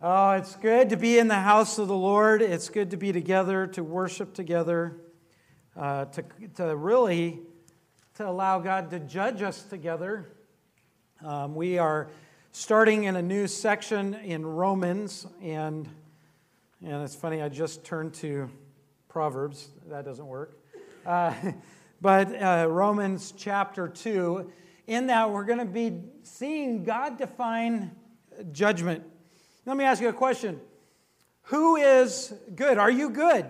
Oh, it's good to be in the house of the Lord. It's good to be together, to worship together, uh, to, to really to allow God to judge us together. Um, we are starting in a new section in Romans, and and it's funny. I just turned to Proverbs. That doesn't work, uh, but uh, Romans chapter two. In that, we're going to be seeing God define judgment let me ask you a question Who is good? Are you good?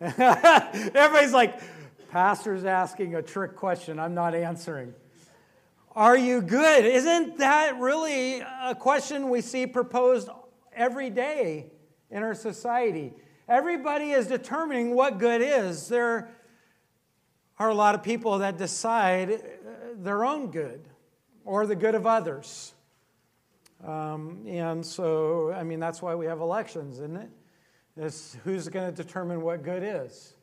Everybody's like, Pastor's asking a trick question. I'm not answering. Are you good? Isn't that really a question we see proposed every day in our society? Everybody is determining what good is. There are a lot of people that decide uh, their own good or the good of others. Um, and so, I mean, that's why we have elections, isn't it? It's who's going to determine what good is.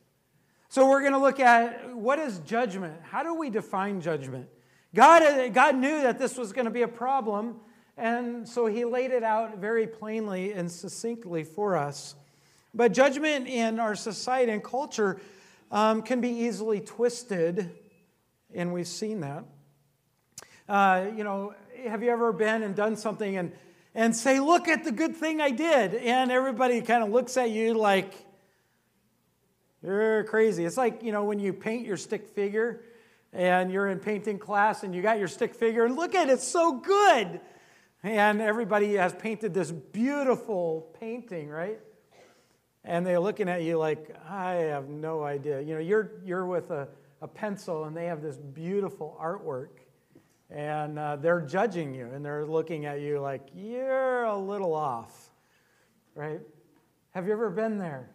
So, we're going to look at what is judgment? How do we define judgment? God, God knew that this was going to be a problem, and so He laid it out very plainly and succinctly for us. But judgment in our society and culture um, can be easily twisted, and we've seen that. Uh, you know, have you ever been and done something and, and say, Look at the good thing I did? And everybody kind of looks at you like, You're crazy. It's like, you know, when you paint your stick figure and you're in painting class and you got your stick figure and look at it, it's so good. And everybody has painted this beautiful painting, right? And they're looking at you like, I have no idea. You know, you're, you're with a, a pencil and they have this beautiful artwork and uh, they're judging you and they're looking at you like you're a little off right? Have you ever been there?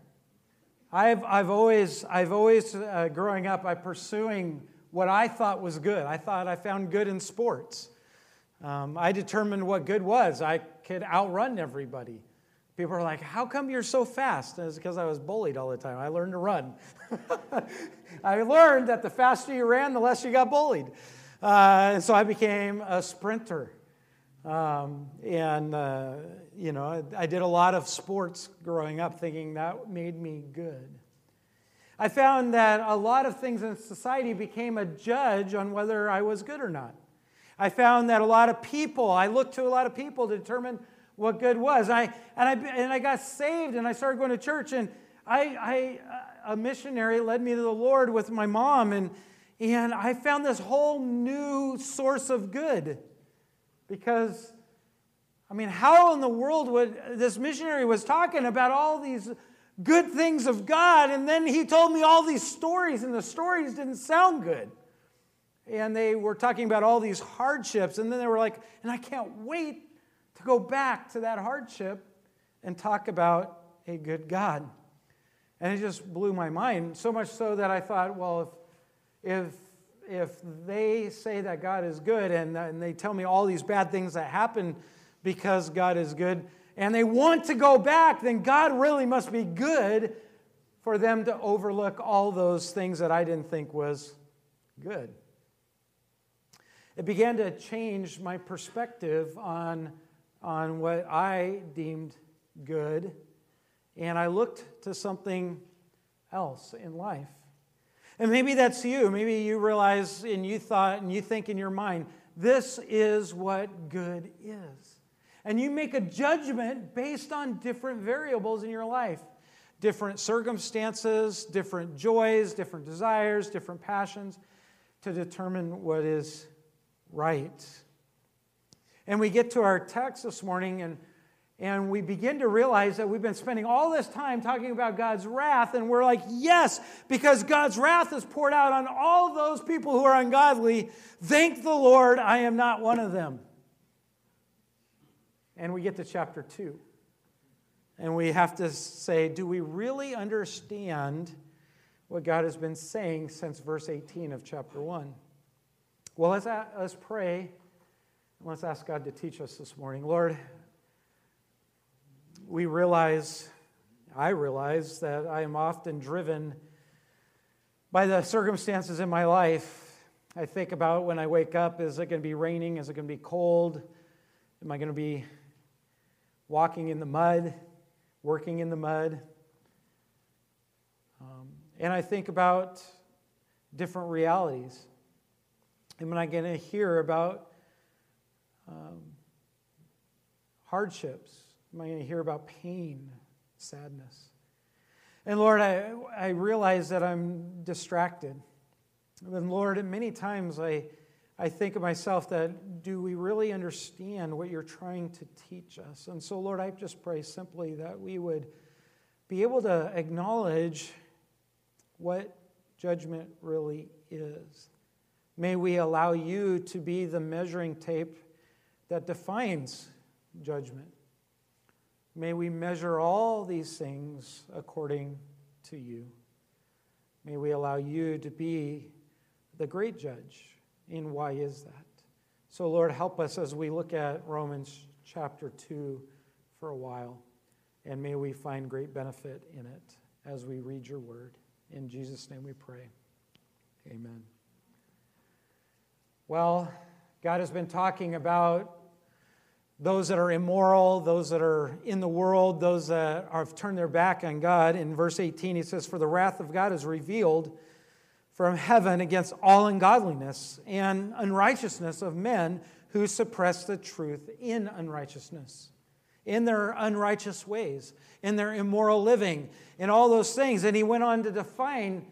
I've, I've always i've always uh, growing up i pursuing what i thought was good. I thought i found good in sports. Um, i determined what good was. I could outrun everybody. People are like how come you're so fast? And it's because i was bullied all the time. I learned to run. I learned that the faster you ran the less you got bullied uh, and so I became a sprinter. Um, and, uh, you know, I, I did a lot of sports growing up thinking that made me good. I found that a lot of things in society became a judge on whether I was good or not. I found that a lot of people, I looked to a lot of people to determine what good was. I, and, I, and I got saved and I started going to church, and I, I, a missionary led me to the Lord with my mom, and, and I found this whole new source of good. Because, I mean, how in the world would this missionary was talking about all these good things of God, and then he told me all these stories, and the stories didn't sound good. And they were talking about all these hardships, and then they were like, and I can't wait to go back to that hardship and talk about a good God. And it just blew my mind, so much so that I thought, well, if if if they say that God is good and, and they tell me all these bad things that happen because God is good, and they want to go back, then God really must be good for them to overlook all those things that I didn't think was good. It began to change my perspective on, on what I deemed good, and I looked to something else in life. And maybe that's you. Maybe you realize and you thought and you think in your mind, this is what good is. And you make a judgment based on different variables in your life different circumstances, different joys, different desires, different passions to determine what is right. And we get to our text this morning, and and we begin to realize that we've been spending all this time talking about God's wrath, and we're like, yes, because God's wrath is poured out on all those people who are ungodly. Thank the Lord, I am not one of them. And we get to chapter 2. And we have to say, do we really understand what God has been saying since verse 18 of chapter 1? Well, let's, let's pray. Let's ask God to teach us this morning. Lord, we realize, I realize, that I am often driven by the circumstances in my life. I think about when I wake up is it going to be raining? Is it going to be cold? Am I going to be walking in the mud, working in the mud? Um, and I think about different realities. Am I going to hear about um, hardships? Am I going to hear about pain, sadness? And Lord, I, I realize that I'm distracted. And Lord, many times I, I think of myself that do we really understand what you're trying to teach us? And so, Lord, I just pray simply that we would be able to acknowledge what judgment really is. May we allow you to be the measuring tape that defines judgment. May we measure all these things according to you. May we allow you to be the great judge. And why is that? So, Lord, help us as we look at Romans chapter 2 for a while. And may we find great benefit in it as we read your word. In Jesus' name we pray. Amen. Well, God has been talking about those that are immoral, those that are in the world, those that have turned their back on God. In verse 18, he says, For the wrath of God is revealed from heaven against all ungodliness and unrighteousness of men who suppress the truth in unrighteousness, in their unrighteous ways, in their immoral living, in all those things. And he went on to define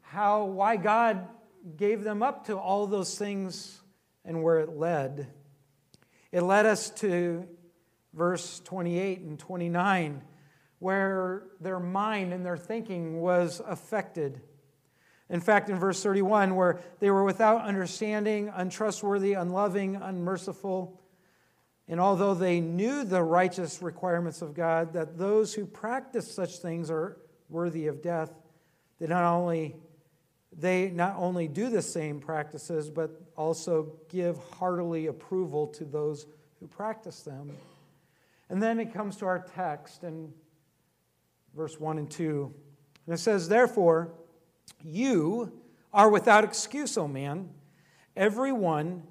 how, why God gave them up to all those things and where it led. It led us to verse 28 and 29, where their mind and their thinking was affected. In fact, in verse 31, where they were without understanding, untrustworthy, unloving, unmerciful, and although they knew the righteous requirements of God, that those who practice such things are worthy of death, they not only they not only do the same practices, but also give heartily approval to those who practice them. And then it comes to our text in verse 1 and 2. And it says, Therefore, you are without excuse, O man, everyone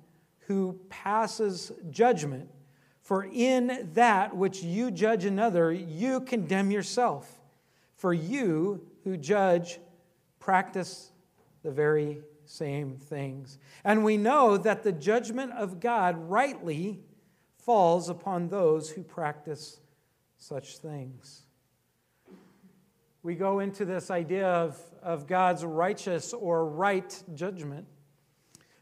who passes judgment. For in that which you judge another, you condemn yourself. For you who judge practice the very same things. And we know that the judgment of God rightly falls upon those who practice such things. We go into this idea of, of God's righteous or right judgment.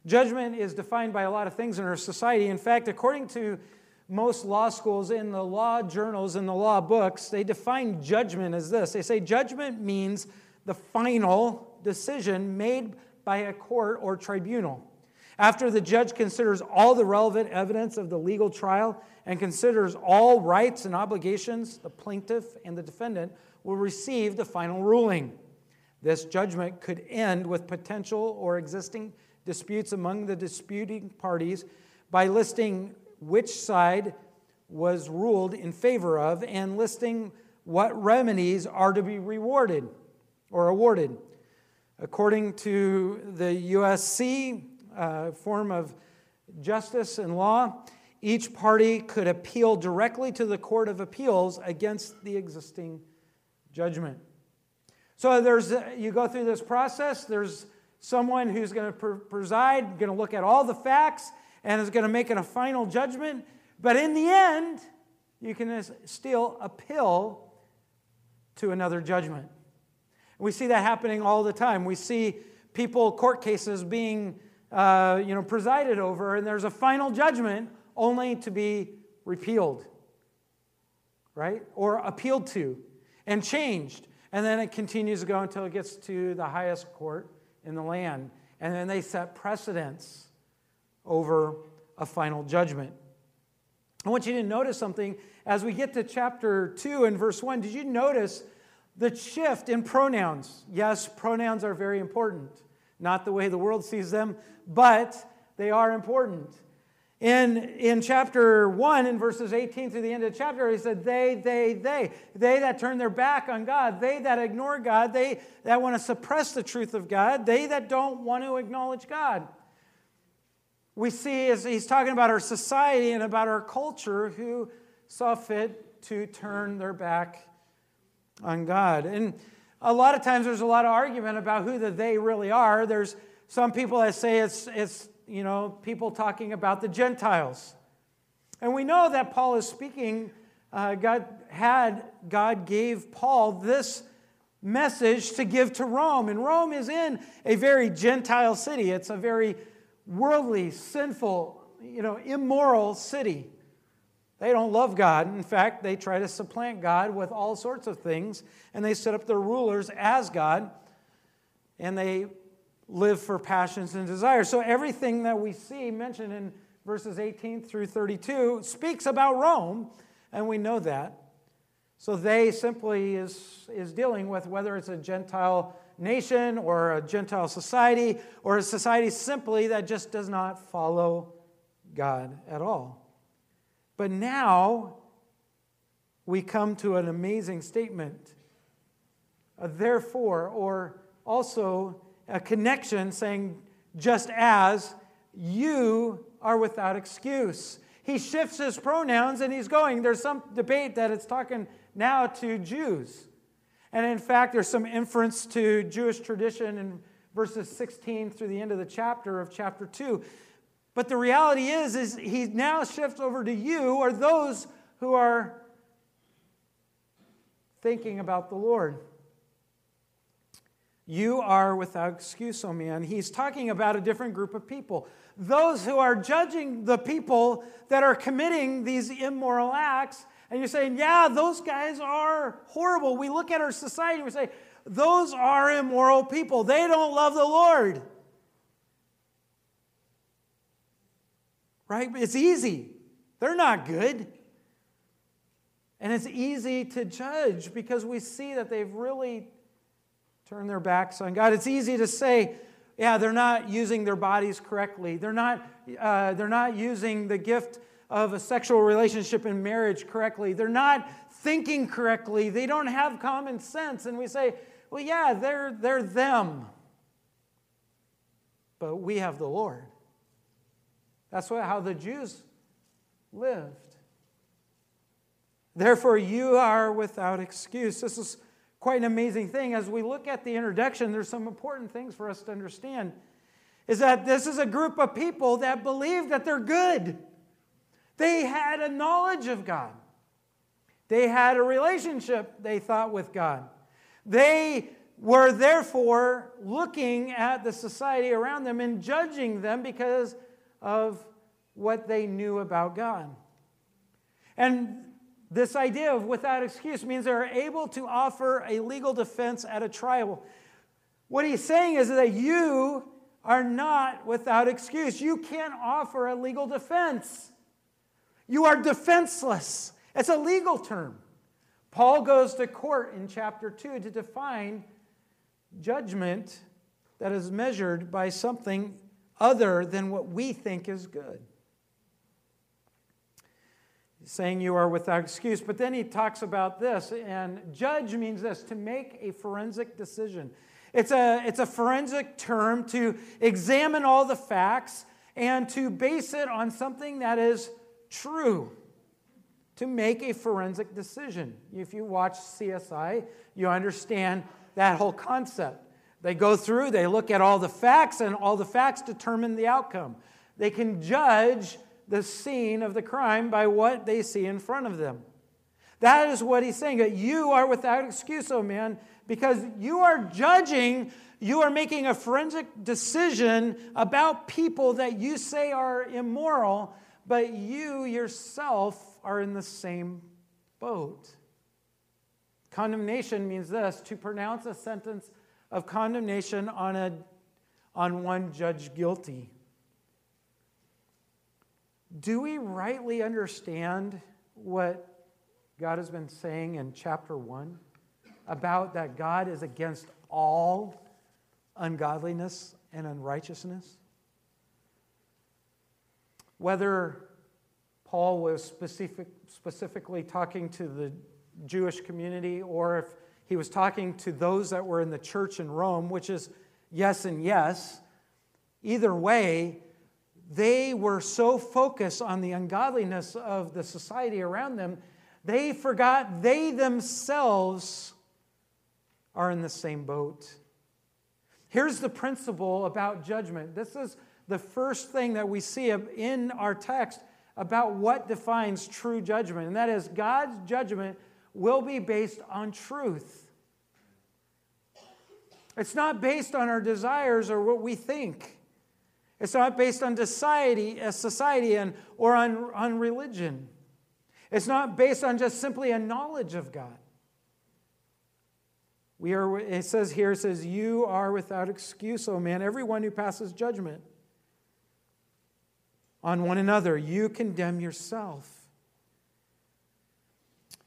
Judgment is defined by a lot of things in our society. In fact, according to most law schools, in the law journals, in the law books, they define judgment as this they say judgment means the final decision made by a court or tribunal. After the judge considers all the relevant evidence of the legal trial and considers all rights and obligations, the plaintiff and the defendant will receive the final ruling. This judgment could end with potential or existing disputes among the disputing parties by listing which side was ruled in favor of and listing what remedies are to be rewarded or awarded. According to the USC uh, form of justice and law, each party could appeal directly to the Court of Appeals against the existing judgment. So there's you go through this process. There's someone who's going to preside, going to look at all the facts, and is going to make it a final judgment. But in the end, you can still appeal to another judgment. We see that happening all the time. We see people, court cases being uh, you know, presided over, and there's a final judgment only to be repealed, right? Or appealed to and changed. And then it continues to go until it gets to the highest court in the land. And then they set precedents over a final judgment. I want you to notice something as we get to chapter 2 and verse 1. Did you notice the shift in pronouns. Yes, pronouns are very important. Not the way the world sees them, but they are important. In, in chapter 1, in verses 18 through the end of the chapter, he said, They, they, they. They that turn their back on God, they that ignore God, they that want to suppress the truth of God, they that don't want to acknowledge God. we see is he's talking about our society and about our culture who saw fit to turn their back on God. And a lot of times there's a lot of argument about who the they really are. There's some people that say it's, it's you know, people talking about the Gentiles. And we know that Paul is speaking, uh, God had, God gave Paul this message to give to Rome. And Rome is in a very Gentile city. It's a very worldly, sinful, you know, immoral city. They don't love God. In fact, they try to supplant God with all sorts of things, and they set up their rulers as God, and they live for passions and desires. So everything that we see mentioned in verses 18 through 32 speaks about Rome, and we know that. So they simply is, is dealing with whether it's a Gentile nation or a Gentile society or a society simply that just does not follow God at all. But now we come to an amazing statement. Therefore, or also a connection saying, just as you are without excuse. He shifts his pronouns and he's going. There's some debate that it's talking now to Jews. And in fact, there's some inference to Jewish tradition in verses 16 through the end of the chapter of chapter 2. But the reality is, is he now shifts over to you or those who are thinking about the Lord. You are without excuse, O oh man. He's talking about a different group of people. Those who are judging the people that are committing these immoral acts and you're saying, yeah, those guys are horrible. We look at our society and we say, those are immoral people. They don't love the Lord. Right? It's easy. They're not good. And it's easy to judge because we see that they've really turned their backs on God. It's easy to say, yeah, they're not using their bodies correctly. They're not, uh, they're not using the gift of a sexual relationship in marriage correctly. They're not thinking correctly. They don't have common sense. And we say, well, yeah, they're, they're them. But we have the Lord. That's what, how the Jews lived. Therefore, you are without excuse. This is quite an amazing thing. As we look at the introduction, there's some important things for us to understand. Is that this is a group of people that believe that they're good. They had a knowledge of God. They had a relationship, they thought, with God. They were therefore looking at the society around them and judging them because of what they knew about God. And this idea of without excuse means they're able to offer a legal defense at a trial. What he's saying is that you are not without excuse. You can't offer a legal defense. You are defenseless. It's a legal term. Paul goes to court in chapter 2 to define judgment that is measured by something other than what we think is good. Saying you are without excuse. But then he talks about this, and judge means this to make a forensic decision. It's a, it's a forensic term to examine all the facts and to base it on something that is true to make a forensic decision. If you watch CSI, you understand that whole concept. They go through, they look at all the facts, and all the facts determine the outcome. They can judge the scene of the crime by what they see in front of them. That is what he's saying. That you are without excuse, oh man, because you are judging, you are making a forensic decision about people that you say are immoral but you yourself are in the same boat. Condemnation means this to pronounce a sentence of condemnation on, a, on one judged guilty. Do we rightly understand what God has been saying in chapter 1 about that God is against all ungodliness and unrighteousness? Whether Paul was specific, specifically talking to the Jewish community or if he was talking to those that were in the church in Rome, which is yes and yes, either way, they were so focused on the ungodliness of the society around them, they forgot they themselves are in the same boat. Here's the principle about judgment. This is the first thing that we see in our text about what defines true judgment, and that is God's judgment will be based on truth. It's not based on our desires or what we think. It's not based on society, a society and, or on, on religion. It's not based on just simply a knowledge of God. We are, it says here, it says, You are without excuse, O man, everyone who passes judgment on one another. You condemn yourself.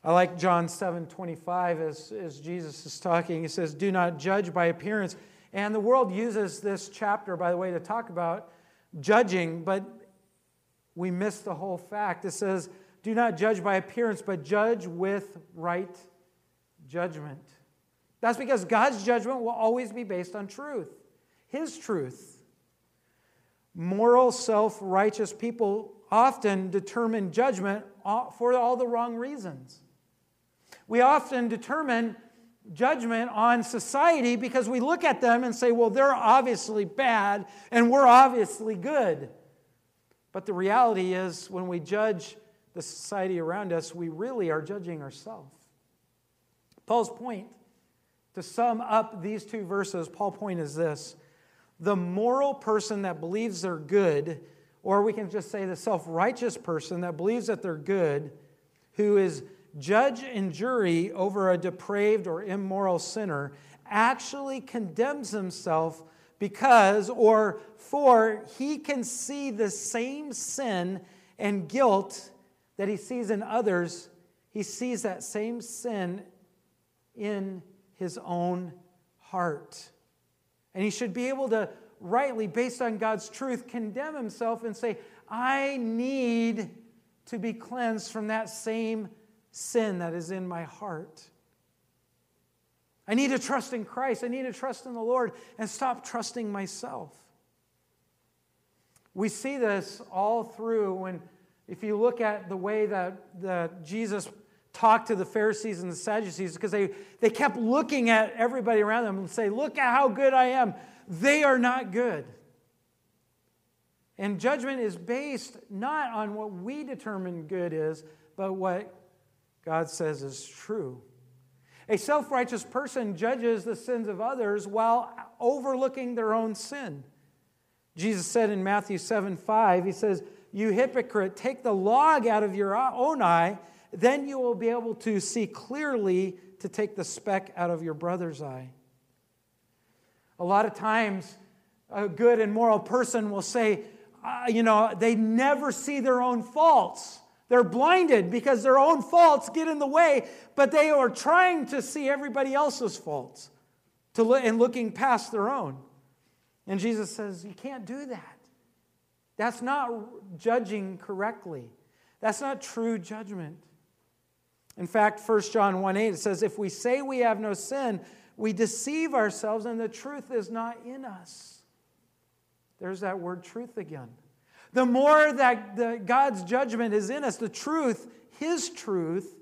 I like John 7 25 as, as Jesus is talking. He says, Do not judge by appearance. And the world uses this chapter, by the way, to talk about judging, but we miss the whole fact. It says, Do not judge by appearance, but judge with right judgment. That's because God's judgment will always be based on truth, His truth. Moral, self righteous people often determine judgment uh, for all the wrong reasons. We often determine judgment on society because we look at them and say, well, they're obviously bad and we're obviously good. But the reality is, when we judge the society around us, we really are judging ourselves. Paul's point, to sum up these two verses, Paul's point is this the moral person that believes they're good, or we can just say the self righteous person that believes that they're good, who is judge and jury over a depraved or immoral sinner actually condemns himself because or for he can see the same sin and guilt that he sees in others, he sees that same sin in his own heart. And he should be able to rightly, based on God's truth, condemn himself and say, I need to be cleansed from that same sin that is in my heart. I need to trust in Christ. I need to trust in the Lord and stop trusting myself. We see this all through when, if you look at the way that, that Jesus talked to the Pharisees and the Sadducees, because they, they kept looking at everybody around them and say, Look at how good I am. They are not good. And judgment is based not on what we determine good is, but what God says is true. A self righteous person judges the sins of others while overlooking their own sin. Jesus said in Matthew 7 5, He says, You hypocrite, take the log out of your own eye, then you will be able to see clearly to take the speck out of your brother's eye. A lot of times, a good and moral person will say, uh, You know, they never see their own faults. They're blinded because their own faults get in the way, but they are trying to see everybody else's faults to look, and looking past their own. And Jesus says, You can't do that. That's not judging correctly. That's not true judgment. In fact, 1 John 1 8, it says, If we say we have no sin, we deceive ourselves and the truth is not in us. There's that word truth again. The more that the, God's judgment is in us, the truth, His truth,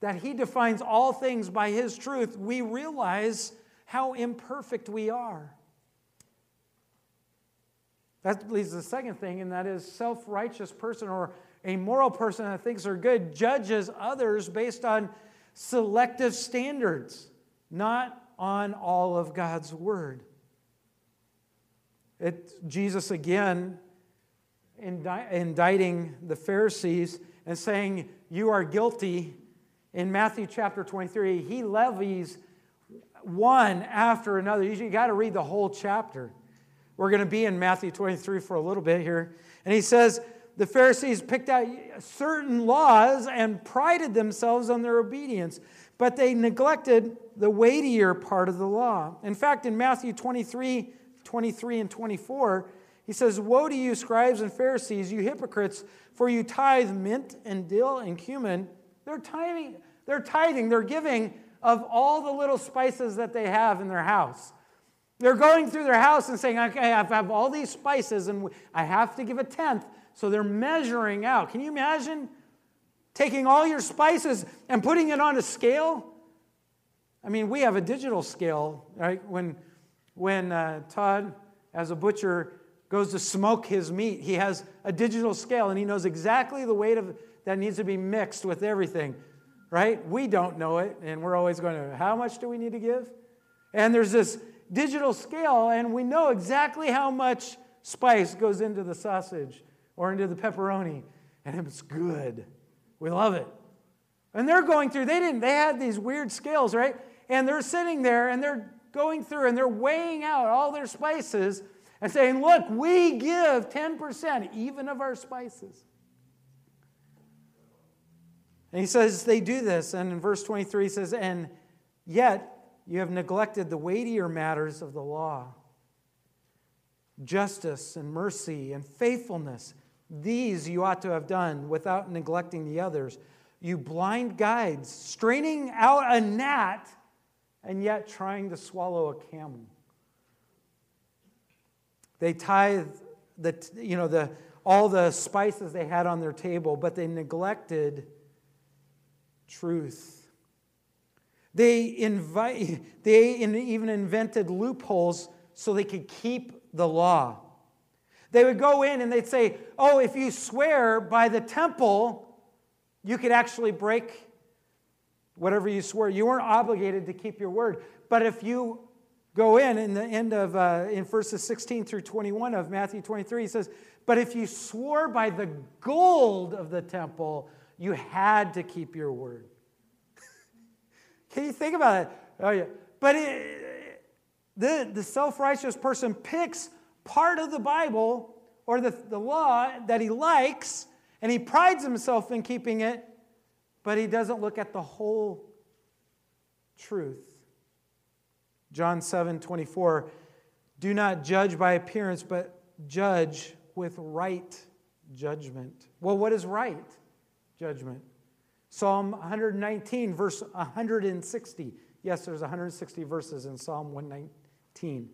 that He defines all things by His truth, we realize how imperfect we are. That leads to the second thing, and that is self righteous person or a moral person that thinks they're good judges others based on selective standards, not on all of God's word. It, Jesus again indicting the Pharisees and saying, You are guilty. In Matthew chapter 23, he levies one after another. You got to read the whole chapter. We're going to be in Matthew 23 for a little bit here. And he says, the Pharisees picked out certain laws and prided themselves on their obedience, but they neglected the weightier part of the law. In fact, in Matthew 23, 23 and 24, he says, Woe to you, scribes and Pharisees, you hypocrites, for you tithe mint and dill and cumin. They're tithing, they're tithing, they're giving of all the little spices that they have in their house. They're going through their house and saying, okay, I have all these spices and I have to give a tenth. So they're measuring out. Can you imagine taking all your spices and putting it on a scale? I mean, we have a digital scale, right? When, when uh, Todd, as a butcher, goes to smoke his meat, he has a digital scale and he knows exactly the weight of that needs to be mixed with everything, right? We don't know it, and we're always going to, how much do we need to give? And there's this digital scale, and we know exactly how much spice goes into the sausage or into the pepperoni, and it's good. We love it. And they're going through, they didn't, they had these weird scales, right? And they're sitting there and they're going through and they're weighing out all their spices and saying, Look, we give 10% even of our spices. And he says they do this. And in verse 23, he says, And yet you have neglected the weightier matters of the law justice and mercy and faithfulness. These you ought to have done without neglecting the others. You blind guides, straining out a gnat and yet trying to swallow a camel. They tithe the, you know, the, all the spices they had on their table, but they neglected truth. They, invite, they even invented loopholes so they could keep the law. They would go in and they'd say, Oh, if you swear by the temple, you could actually break whatever you swear. You weren't obligated to keep your word. But if you go in, in the end of, uh, in verses 16 through 21 of Matthew 23, he says, But if you swore by the gold of the temple, you had to keep your word. Can you think about it? Oh, yeah. But it, the, the self righteous person picks part of the Bible or the, the law that he likes and he prides himself in keeping it, but he doesn't look at the whole truth. John 7 24, do not judge by appearance, but judge with right judgment. Well, what is right judgment? Psalm 119, verse 160. Yes, there's 160 verses in Psalm 119.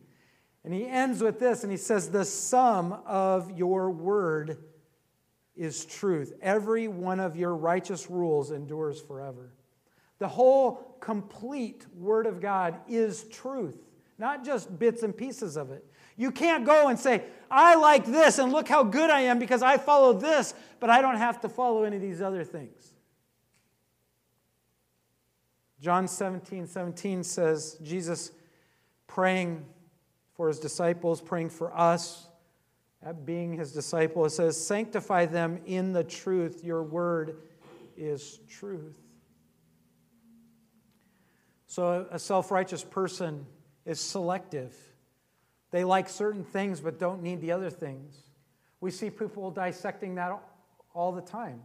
And he ends with this, and he says, The sum of your word is truth. Every one of your righteous rules endures forever. The whole complete Word of God is truth, not just bits and pieces of it. You can't go and say, I like this and look how good I am because I follow this, but I don't have to follow any of these other things. John 17 17 says, Jesus praying for his disciples, praying for us, at being his disciple, it says, Sanctify them in the truth. Your word is truth. So a self righteous person is selective. They like certain things but don't need the other things. We see people dissecting that all the time.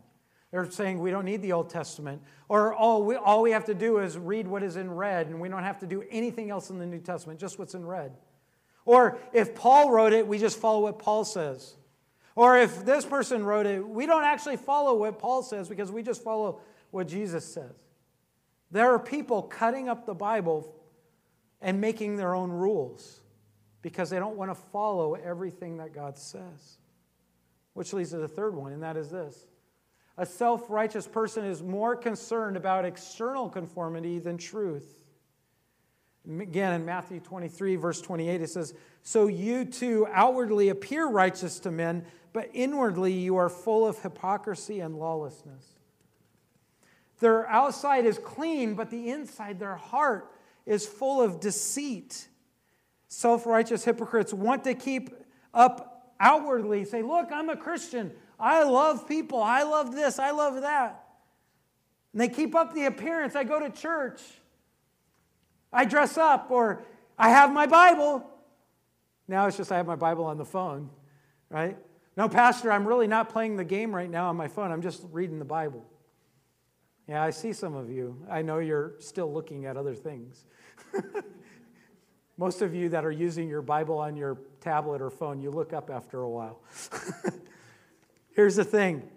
They're saying we don't need the Old Testament. Or all we, all we have to do is read what is in red, and we don't have to do anything else in the New Testament, just what's in red. Or if Paul wrote it, we just follow what Paul says. Or if this person wrote it, we don't actually follow what Paul says because we just follow what Jesus says. There are people cutting up the Bible and making their own rules because they don't want to follow everything that God says. Which leads to the third one, and that is this a self righteous person is more concerned about external conformity than truth. Again, in Matthew 23, verse 28, it says, So you too outwardly appear righteous to men, but inwardly you are full of hypocrisy and lawlessness. Their outside is clean, but the inside, their heart, is full of deceit. Self righteous hypocrites want to keep up outwardly, say, Look, I'm a Christian. I love people. I love this. I love that. And they keep up the appearance. I go to church. I dress up, or I have my Bible. Now it's just I have my Bible on the phone, right? No, Pastor, I'm really not playing the game right now on my phone. I'm just reading the Bible. Yeah, I see some of you. I know you're still looking at other things. Most of you that are using your Bible on your tablet or phone, you look up after a while. Here's the thing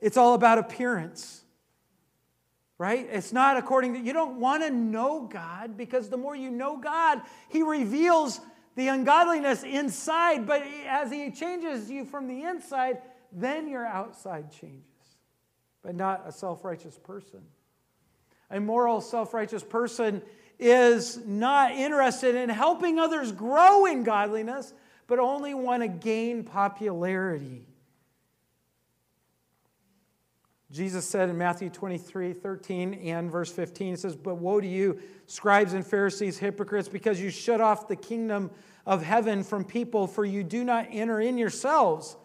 it's all about appearance, right? It's not according to, you don't want to know God because the more you know God, He reveals the ungodliness inside. But as He changes you from the inside, then your outside changes, but not a self righteous person. A moral, self righteous person is not interested in helping others grow in godliness, but only want to gain popularity. Jesus said in Matthew 23 13 and verse 15, it says, But woe to you, scribes and Pharisees, hypocrites, because you shut off the kingdom of heaven from people, for you do not enter in yourselves,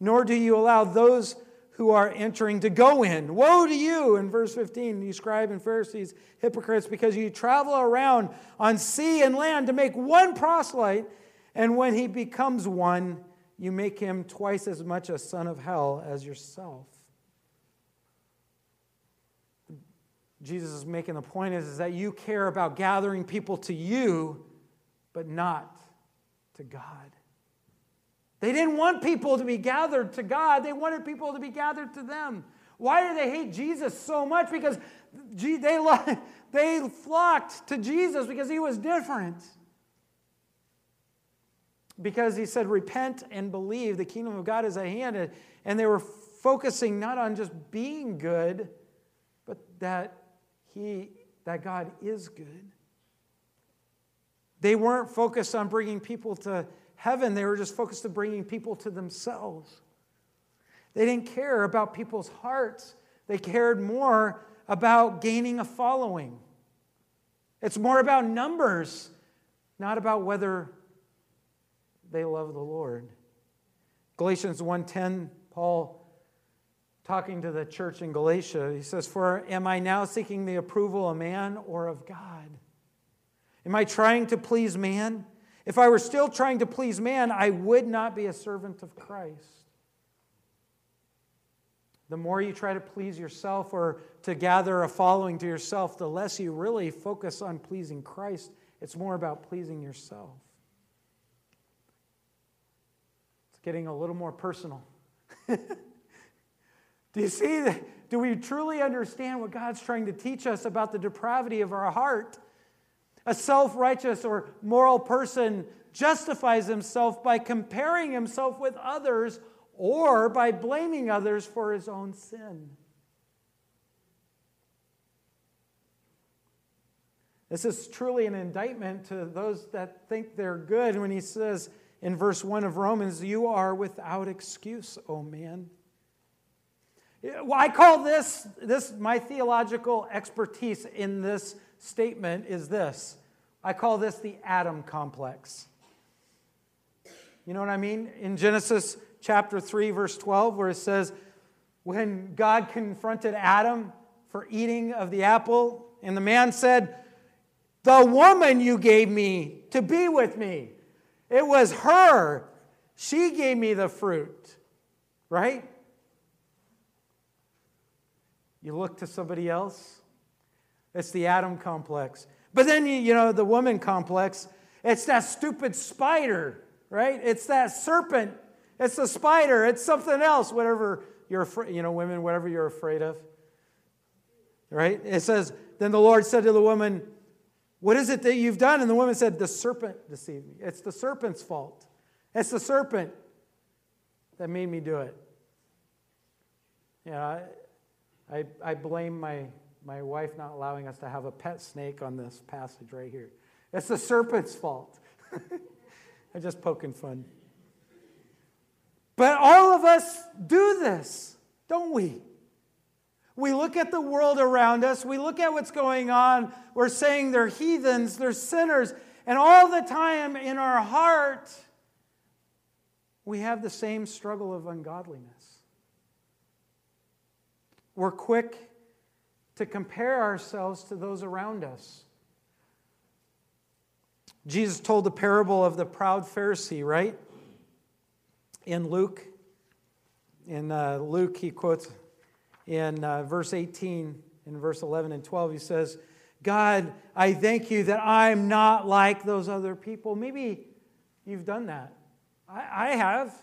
nor do you allow those who are entering to go in. Woe to you, in verse 15, you scribes and Pharisees, hypocrites, because you travel around on sea and land to make one proselyte, and when he becomes one, you make him twice as much a son of hell as yourself. Jesus is making the point is, is that you care about gathering people to you, but not to God. They didn't want people to be gathered to God, they wanted people to be gathered to them. Why do they hate Jesus so much? Because they, they flocked to Jesus because he was different. Because he said, Repent and believe, the kingdom of God is at hand. And they were focusing not on just being good, but that he, that God is good. They weren't focused on bringing people to heaven, they were just focused on bringing people to themselves. They didn't care about people's hearts, they cared more about gaining a following. It's more about numbers, not about whether they love the Lord. Galatians 1:10 Paul talking to the church in Galatia. He says, For am I now seeking the approval of man or of God? Am I trying to please man? If I were still trying to please man, I would not be a servant of Christ. The more you try to please yourself or to gather a following to yourself, the less you really focus on pleasing Christ. It's more about pleasing yourself. It's getting a little more personal. Do you see? Do we truly understand what God's trying to teach us about the depravity of our heart? A self righteous or moral person justifies himself by comparing himself with others or by blaming others for his own sin. This is truly an indictment to those that think they're good when he says in verse 1 of Romans, You are without excuse, O man. I call this, this my theological expertise in this statement is this. I call this the Adam complex. You know what I mean? In Genesis chapter 3, verse 12, where it says, when God confronted Adam for eating of the apple, and the man said, The woman you gave me to be with me, it was her. She gave me the fruit, right? You look to somebody else. It's the Adam complex. But then, you, you know, the woman complex, it's that stupid spider, right? It's that serpent. It's the spider. It's something else, whatever you're afraid, you know, women, whatever you're afraid of. Right? It says, Then the Lord said to the woman, What is it that you've done? And the woman said, The serpent deceived me. It's the serpent's fault. It's the serpent that made me do it. Yeah, I, I blame my, my wife not allowing us to have a pet snake on this passage right here. It's the serpent's fault. I'm just poking fun. But all of us do this, don't we? We look at the world around us, we look at what's going on, we're saying they're heathens, they're sinners, and all the time in our heart, we have the same struggle of ungodliness. We're quick to compare ourselves to those around us. Jesus told the parable of the proud Pharisee, right? In Luke, in uh, Luke, he quotes in uh, verse 18, in verse 11 and 12, he says, God, I thank you that I'm not like those other people. Maybe you've done that. I, I have.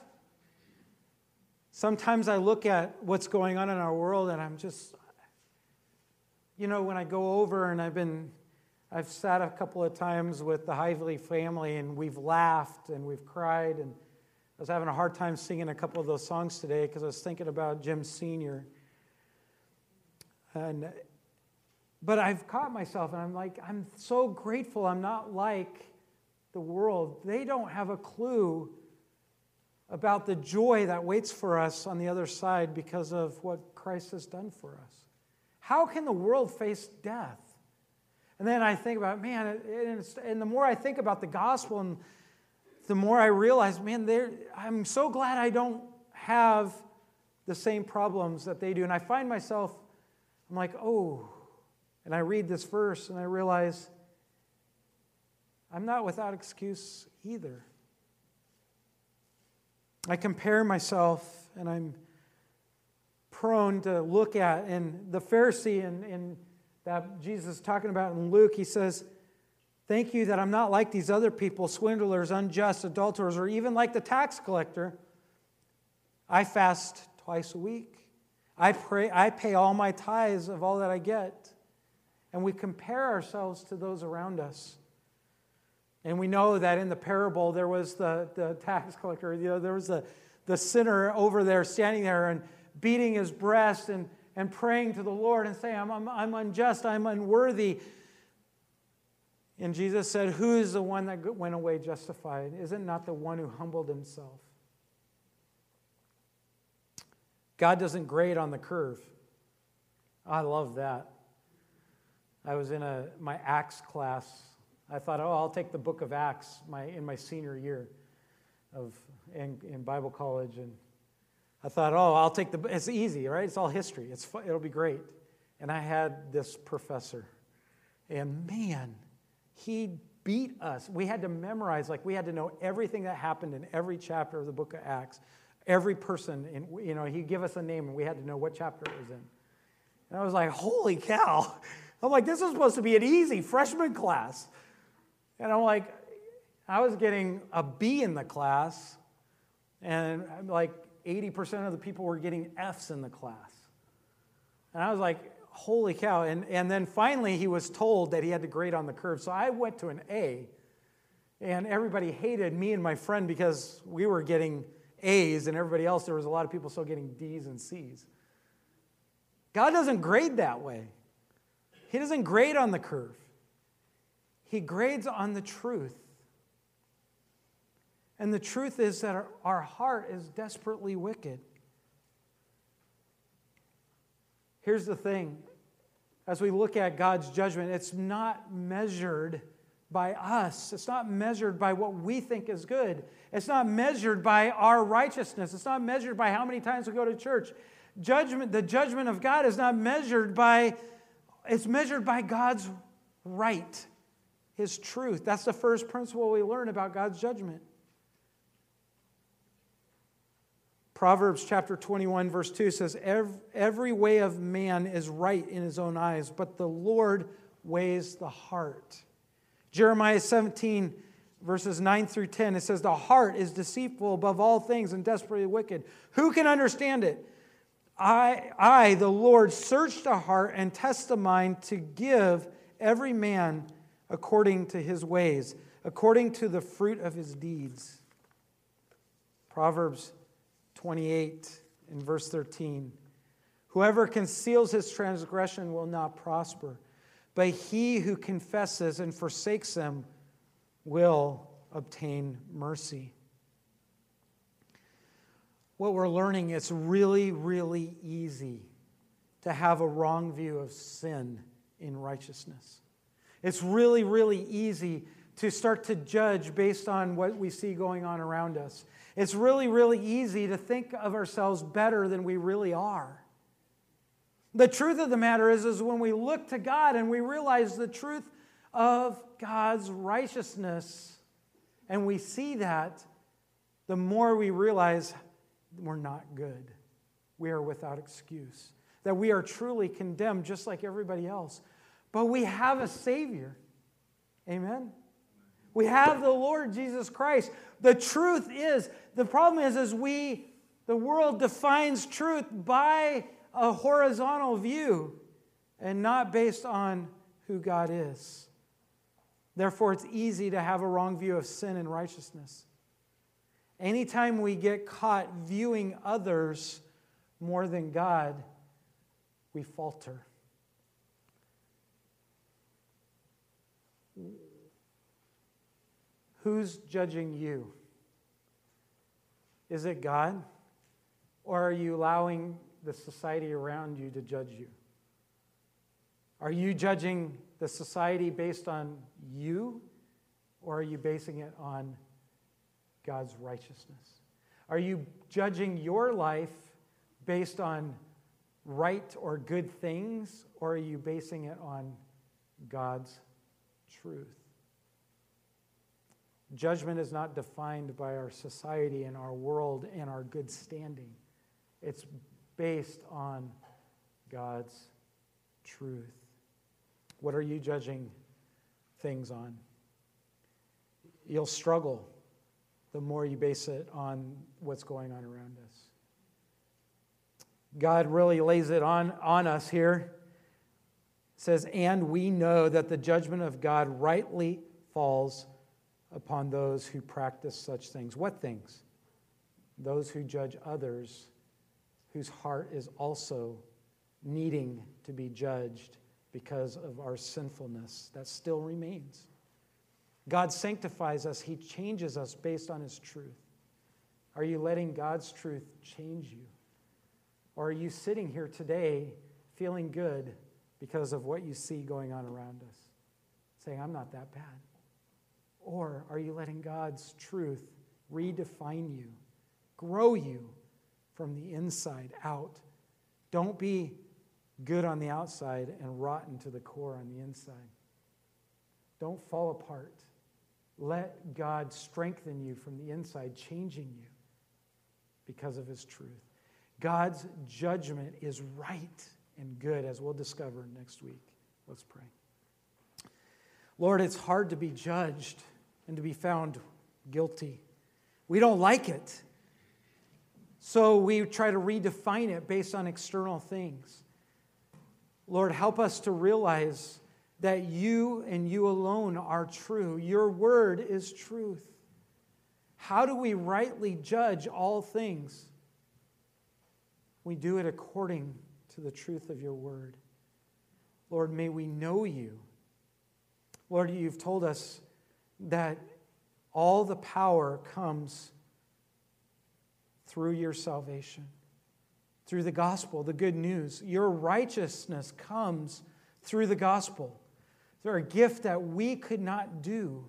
Sometimes I look at what's going on in our world and I'm just, you know, when I go over and I've been, I've sat a couple of times with the Hively family and we've laughed and we've cried. And I was having a hard time singing a couple of those songs today because I was thinking about Jim Sr. And, but I've caught myself and I'm like, I'm so grateful I'm not like the world. They don't have a clue about the joy that waits for us on the other side because of what Christ has done for us. How can the world face death? And then I think about, man, and the more I think about the gospel, and the more I realize, man, I'm so glad I don't have the same problems that they do. And I find myself, I'm like, oh, and I read this verse and I realize I'm not without excuse either. I compare myself and I'm prone to look at. And the Pharisee in that Jesus is talking about in Luke, he says, Thank you that I'm not like these other people, swindlers, unjust, adulterers, or even like the tax collector. I fast twice a week. I pray, I pay all my tithes of all that I get. And we compare ourselves to those around us. And we know that in the parable, there was the, the tax collector, you know, there was the, the sinner over there standing there, and beating his breast and, and praying to the Lord and saying, I'm, I'm, I'm unjust, I'm unworthy. And Jesus said, Who is the one that went away justified? Is it not the one who humbled himself? God doesn't grade on the curve. I love that. I was in a, my Acts class. I thought, oh, I'll take the book of Acts my, in my senior year of, in, in Bible college. And I thought, oh, I'll take the, it's easy, right? It's all history. It's it'll be great. And I had this professor, and man, he beat us. We had to memorize, like we had to know everything that happened in every chapter of the book of Acts. Every person, in, you know, he'd give us a name, and we had to know what chapter it was in. And I was like, holy cow. I'm like, this is supposed to be an easy freshman class. And I'm like, I was getting a B in the class, and I'm like, 80% of the people were getting F's in the class. And I was like, holy cow. And, and then finally, he was told that he had to grade on the curve. So I went to an A, and everybody hated me and my friend because we were getting A's, and everybody else, there was a lot of people still getting D's and C's. God doesn't grade that way, He doesn't grade on the curve, He grades on the truth. And the truth is that our, our heart is desperately wicked. Here's the thing as we look at God's judgment, it's not measured by us. It's not measured by what we think is good. It's not measured by our righteousness. It's not measured by how many times we go to church. Judgment, the judgment of God is not measured by, it's measured by God's right, His truth. That's the first principle we learn about God's judgment. Proverbs chapter 21, verse 2 says, Every way of man is right in his own eyes, but the Lord weighs the heart. Jeremiah 17, verses 9 through 10, it says, The heart is deceitful above all things and desperately wicked. Who can understand it? I, I, the Lord, search the heart and test the mind to give every man according to his ways, according to the fruit of his deeds. Proverbs 28 in verse 13. Whoever conceals his transgression will not prosper, but he who confesses and forsakes them will obtain mercy. What we're learning, it's really, really easy to have a wrong view of sin in righteousness. It's really, really easy to start to judge based on what we see going on around us. It's really, really easy to think of ourselves better than we really are. The truth of the matter is, is when we look to God and we realize the truth of God's righteousness, and we see that, the more we realize we're not good. We are without excuse. That we are truly condemned just like everybody else. But we have a Savior. Amen? We have the Lord Jesus Christ. The truth is, the problem is, is we, the world defines truth by a horizontal view. and not based on who God is. Therefore, it's easy to have a wrong view of sin and righteousness. Anytime we get caught viewing others more than God, we falter. Who's judging you? Is it God? Or are you allowing the society around you to judge you? Are you judging the society based on you, or are you basing it on God's righteousness? Are you judging your life based on right or good things, or are you basing it on God's truth? Judgment is not defined by our society and our world and our good standing. It's based on God's truth. What are you judging things on? You'll struggle the more you base it on what's going on around us. God really lays it on, on us here. It says, And we know that the judgment of God rightly falls upon those who practice such things. What things? Those who judge others, whose heart is also needing to be judged because of our sinfulness that still remains. God sanctifies us, He changes us based on His truth. Are you letting God's truth change you? Or are you sitting here today feeling good because of what you see going on around us? Saying, I'm not that bad. Or are you letting God's truth redefine you, grow you from the inside out? Don't be good on the outside and rotten to the core on the inside. Don't fall apart. Let God strengthen you from the inside, changing you because of his truth. God's judgment is right and good, as we'll discover next week. Let's pray. Lord, it's hard to be judged and to be found guilty. We don't like it. So we try to redefine it based on external things. Lord, help us to realize that you and you alone are true. Your word is truth. How do we rightly judge all things? We do it according to the truth of your word. Lord, may we know you. Lord, you've told us that all the power comes through your salvation, through the gospel, the good news. Your righteousness comes through the gospel. They're a gift that we could not do.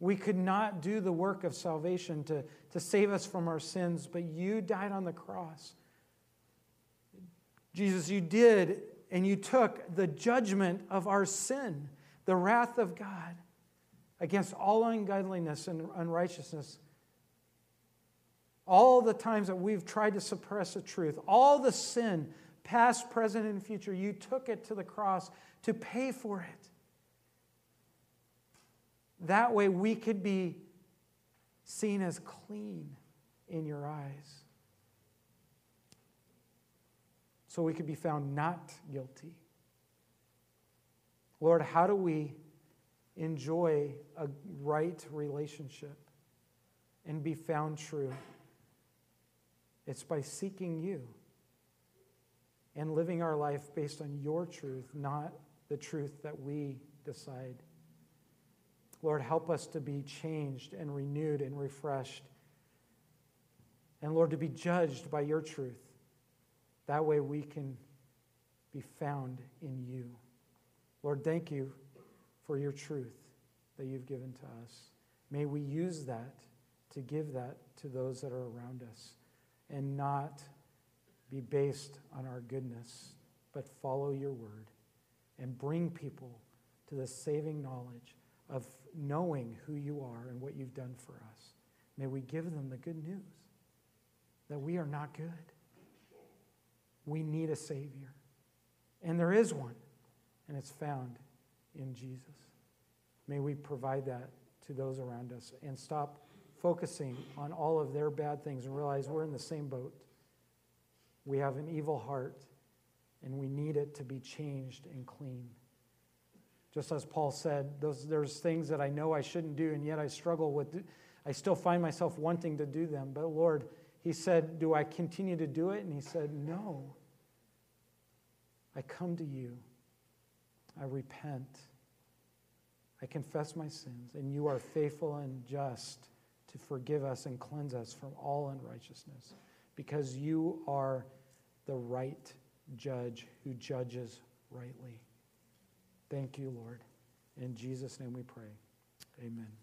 We could not do the work of salvation to, to save us from our sins, but you died on the cross. Jesus, you did, and you took the judgment of our sin, the wrath of God against all ungodliness and unrighteousness. All the times that we've tried to suppress the truth, all the sin, past, present, and future, you took it to the cross to pay for it. That way we could be seen as clean in your eyes. So we could be found not guilty. Lord, how do we enjoy a right relationship and be found true. It's by seeking you and living our life based on your truth, not the truth that we decide. Lord, help us to be changed and renewed and refreshed. And Lord, to be judged by your truth. That way we can be found in you. Lord, thank you for your truth that you've given to us. May we use that to give that to those that are around us and not be based on our goodness, but follow your word and bring people to the saving knowledge of knowing who you are and what you've done for us. May we give them the good news that we are not good. We need a Savior. And there is one, and it's found in Jesus. May we provide that to those around us and stop focusing on all of their bad things and realize we're in the same boat. We have an evil heart, and we need it to be changed and clean. Just as Paul said, those, there's things that I know I shouldn't do, and yet I struggle with. I still find myself wanting to do them. But Lord, he said, Do I continue to do it? And he said, No. I come to you. I repent. I confess my sins, and you are faithful and just to forgive us and cleanse us from all unrighteousness because you are the right judge who judges rightly. Thank you, Lord. In Jesus' name we pray. Amen.